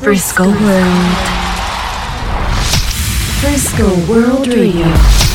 Frisco World. Frisco World Radio.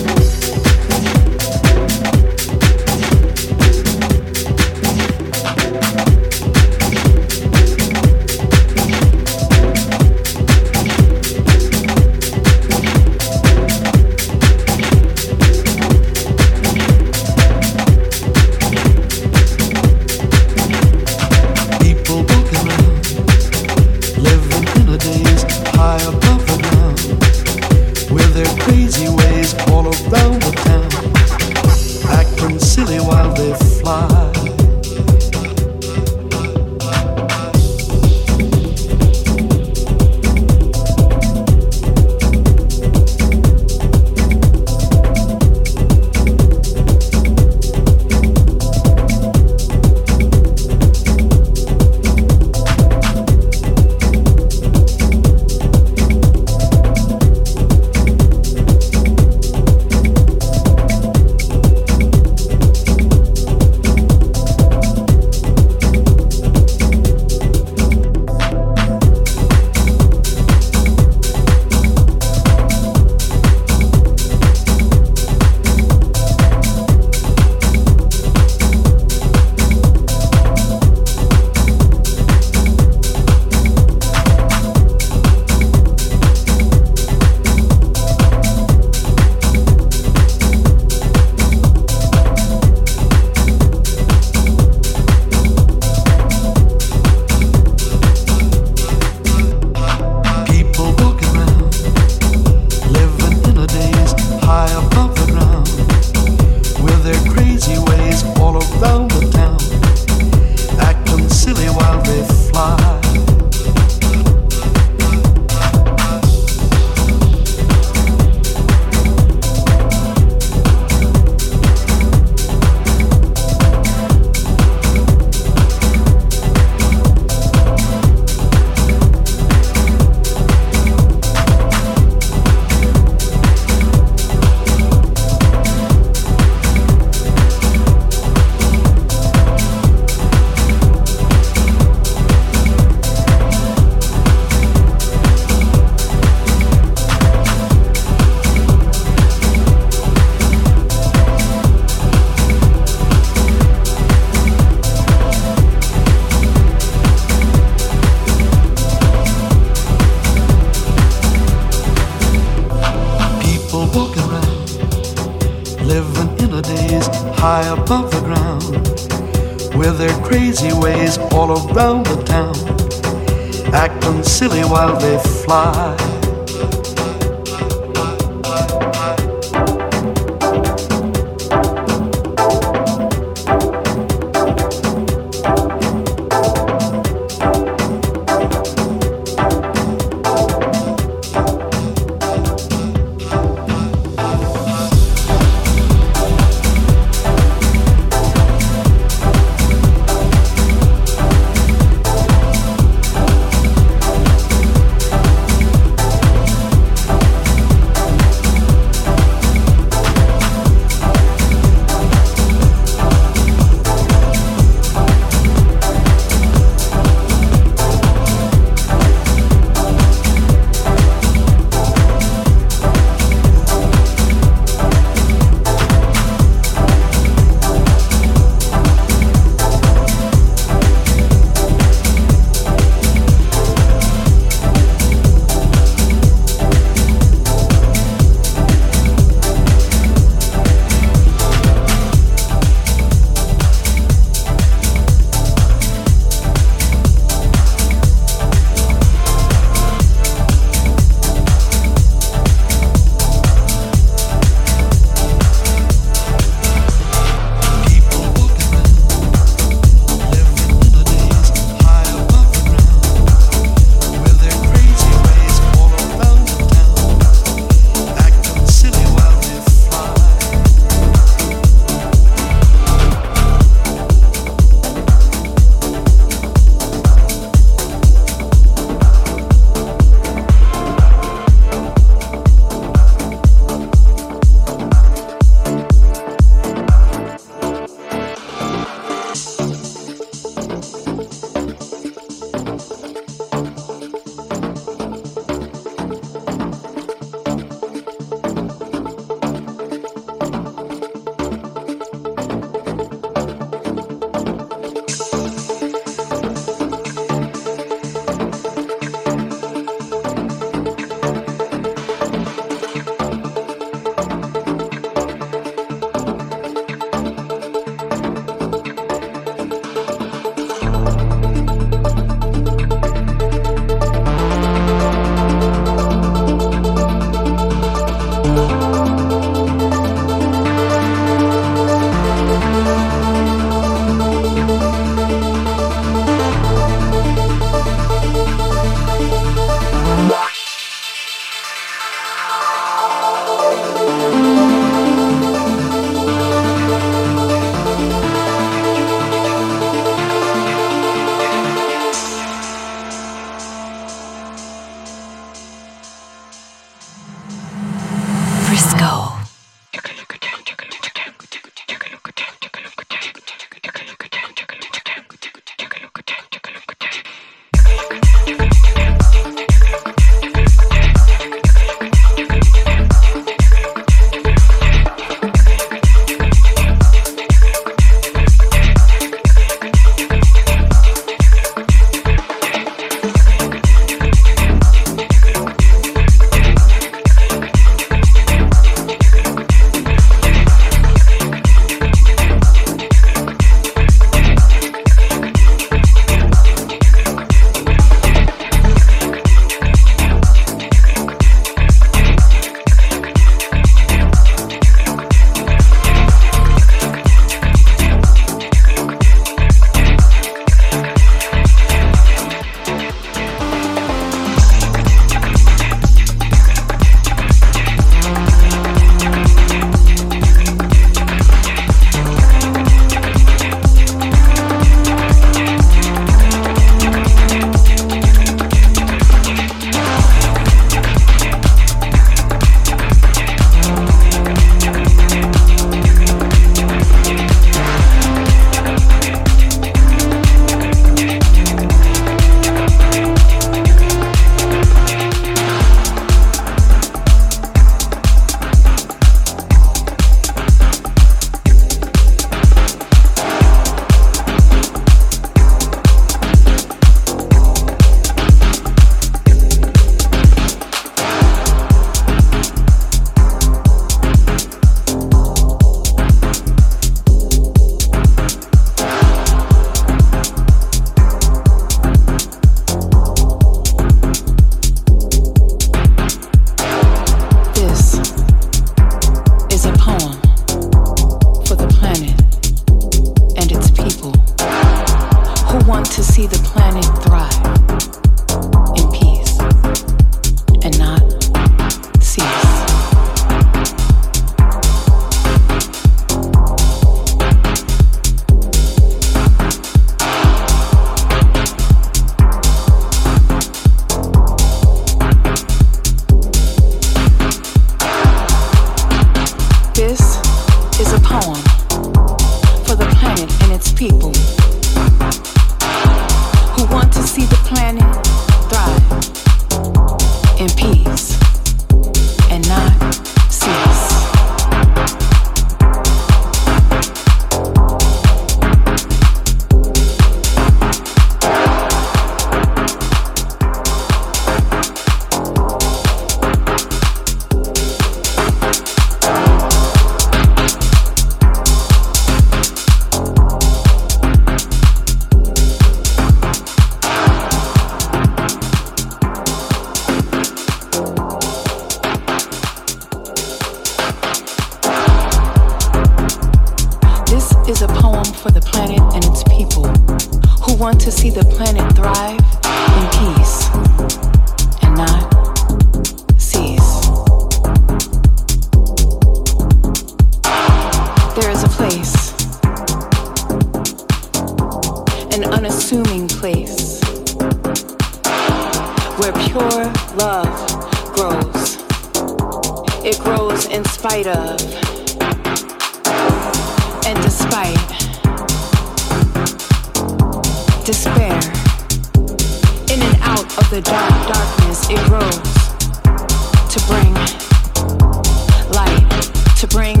to bring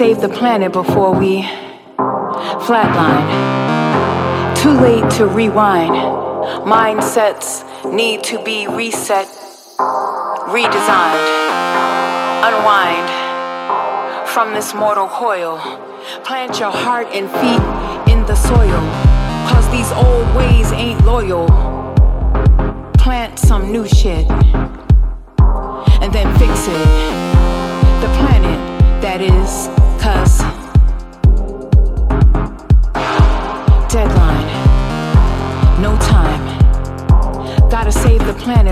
save the planet before we flatline. Too late to rewind. Mindsets need to be reset, redesigned, unwind from this mortal coil. Plant your heart and feet in the soil, cause these old ways ain't loyal. Plant some new shit and then fix it. The planet that is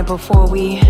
before we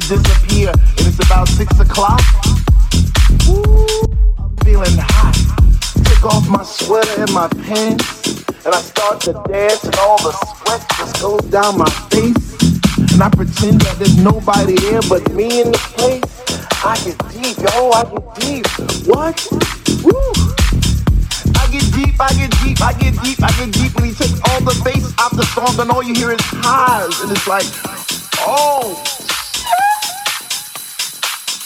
to disappear. And it's about six o'clock. Ooh, I'm feeling hot. Take off my sweater and my pants. And I start to dance and all the sweat just goes down my face. And I pretend that there's nobody there but me in the place. I get deep, yo, I get deep. What? Woo! I get deep, I get deep, I get deep, I get deep. When he takes all the bass out the song, and all you hear is highs. And it's like, oh,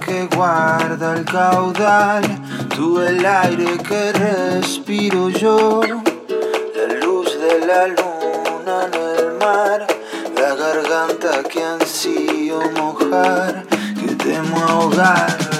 Que guarda el caudal, tú el aire que respiro yo, la luz de la luna en el mar, la garganta que ansío mojar, que temo ahogar.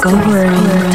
FRSCKO World.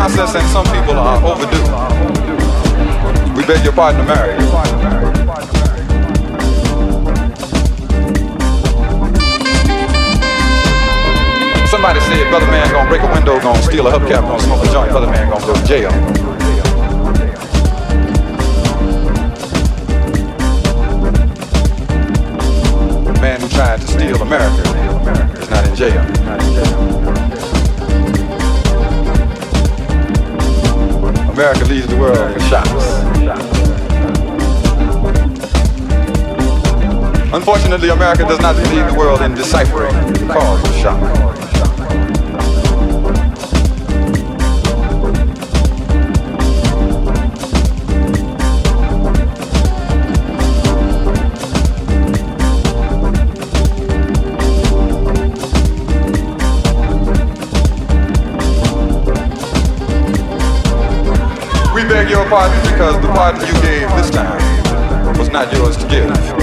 process and some people are overdue. We beg your pardon America. Somebody said, brother man gonna break a window, gonna steal a hubcap, gonna smoke a joint, brother man gonna go to jail. Unfortunately, America does not lead the world in deciphering the cause of shock. beg your pardon because the pardon you gave this time was not yours to give.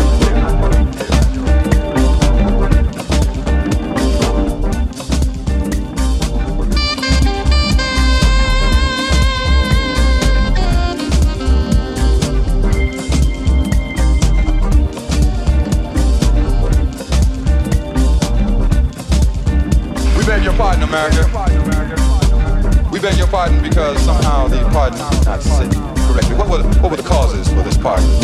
America? We beg your pardon because somehow the pardon did not sit correctly. What were, what were the causes for this pardon?